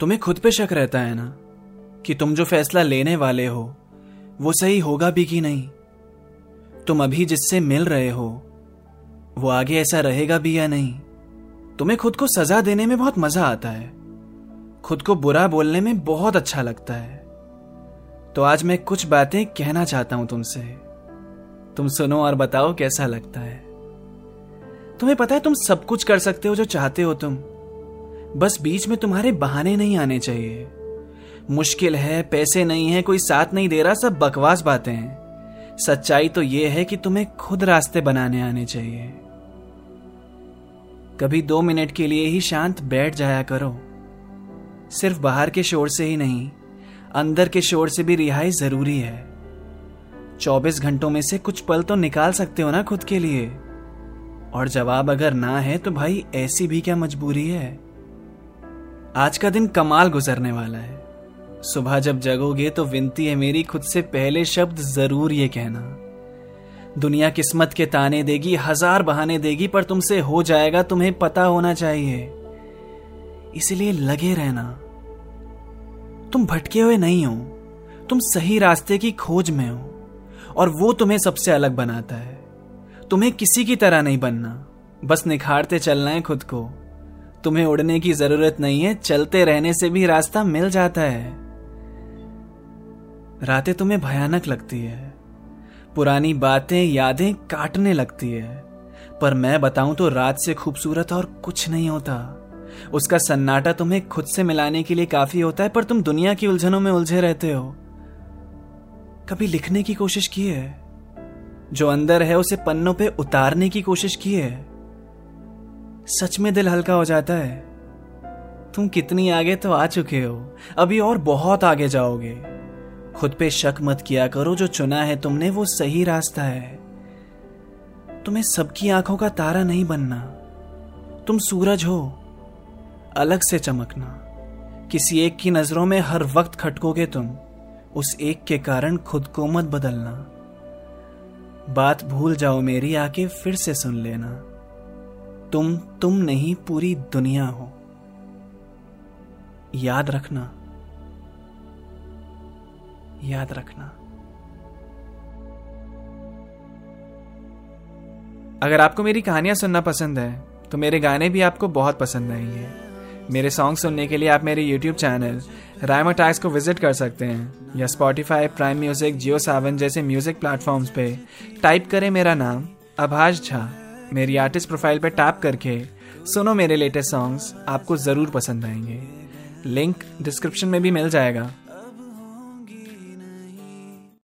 तुम्हें खुद पे शक रहता है ना? कि तुम जो फैसला लेने वाले हो, वो सही होगा भी कि नहीं? तुम अभी जिससे मिल रहे हो, वो आगे ऐसा रहेगा भी या नहीं? तुम्हें खुद को सजा देने में बहुत मज़ा आता है। खुद को बुरा बोलने में बहुत अच्छा लगता है। तो आज मैं कुछ बातें कहना चाहता हूँ तुमसे। तुम सुनो और बताओ कैसा लगता है। तुम्हें पता है तुम सब कुछ कर सकते हो जो चाहते हो तुम। बस बीच में तुम्हारे बहाने नहीं आने चाहिए। मुश्किल है, पैसे नहीं है, कोई साथ नहीं दे रहा, सब बकवास बातें हैं। सच्चाई तो यह है कि तुम्हें खुद रास्ते बनाने आने चाहिए। कभी दो मिनट के लिए ही शांत बैठ जाया करो। सिर्फ़ बाहर के शोर से ही नहीं, अंदर के शोर से भी रिहाई ज़रूरी है। 24 घंटों में से कुछ पल तो निकाल सकते हो ना खुद के लिए? और जवाब अगर ना है तो भाई ऐसी भी क्या मजबूरी है? आज का दिन कमाल गुजरने वाला है। सुबह जब जगोगे तो विनती है मेरी, खुद से पहले शब्द ज़रूर ये कहना। दुनिया किस्मत के ताने देगी, हज़ार बहाने देगी, पर तुमसे हो जाएगा, तुम्हें पता होना चाहिए। इसलिए लगे रहना। तुम भटके हुए नहीं हो। तुम सही रास्ते की खोज में हो। और वो तुम्हें सबसे अलग बनाता है। तुम्हें किसी की तरह नहीं बनना। बस निखारते चलना है खुद को। तुम्हें उड़ने की ज़रूरत नहीं है, चलते रहने से भी रास्ता मिल जाता है। रातें तुम्हें भयानक लगती है। पुरानी बातें, यादें काटने लगती है। पर मैं बताऊँ तो रात से खूबसूरत और कुछ नहीं होता। उसका सन्नाटा तुम्हें खुद से मिलाने के लिए काफ़ी होता है, पर तुम दुनिया की उलझनों में उलझे रहते हो। कभी लिखने की कोशिश की है? जो अंदर है, उसे पन्नों पे उतारने की कोशिश की है। सच में दिल हल्का हो जाता है। तुम कितनी आगे तो आ चुके हो। अभी और बहुत आगे जाओगे। खुद पे शक मत किया करो, जो चुना है तुमने वो सही रास्ता है। तुम्हें सबकी आँखों का तारा नहीं बनना। तुम सूरज हो। अलग से चमकना। किसी एक की नज़रों में हर वक्त खटकोगे तुम। उस एक के कारण खुद को मत बदलना। बात भूल जाओ मेरी, आके फिर से सुन लेना। तुम तुम नहीं, पूरी दुनिया हो। याद रखना। याद रखना। अगर आपको मेरी कहानियाँ सुनना पसंद है तो मेरे गाने भी आपको बहुत पसंद आएँगे। मेरे सॉन्ग सुनने के लिए आप मेरे यूट्यूब चैनल रायमा टाइक्स को विज़िट कर सकते हैं, या Spotify Prime Music Jio Saavn जैसे म्यूज़िक प्लेटफॉर्म्स पे टाइप करें मेरा नाम अभाष झा मेरी आर्टिस्ट प्रोफ़ाइल पर टैप करके सुनो मेरे लेटेस्ट सॉन्ग्स आपको ज़रूर पसंद आएँगे। लिंक डिस्क्रिप्शन में भी मिल जाएगा।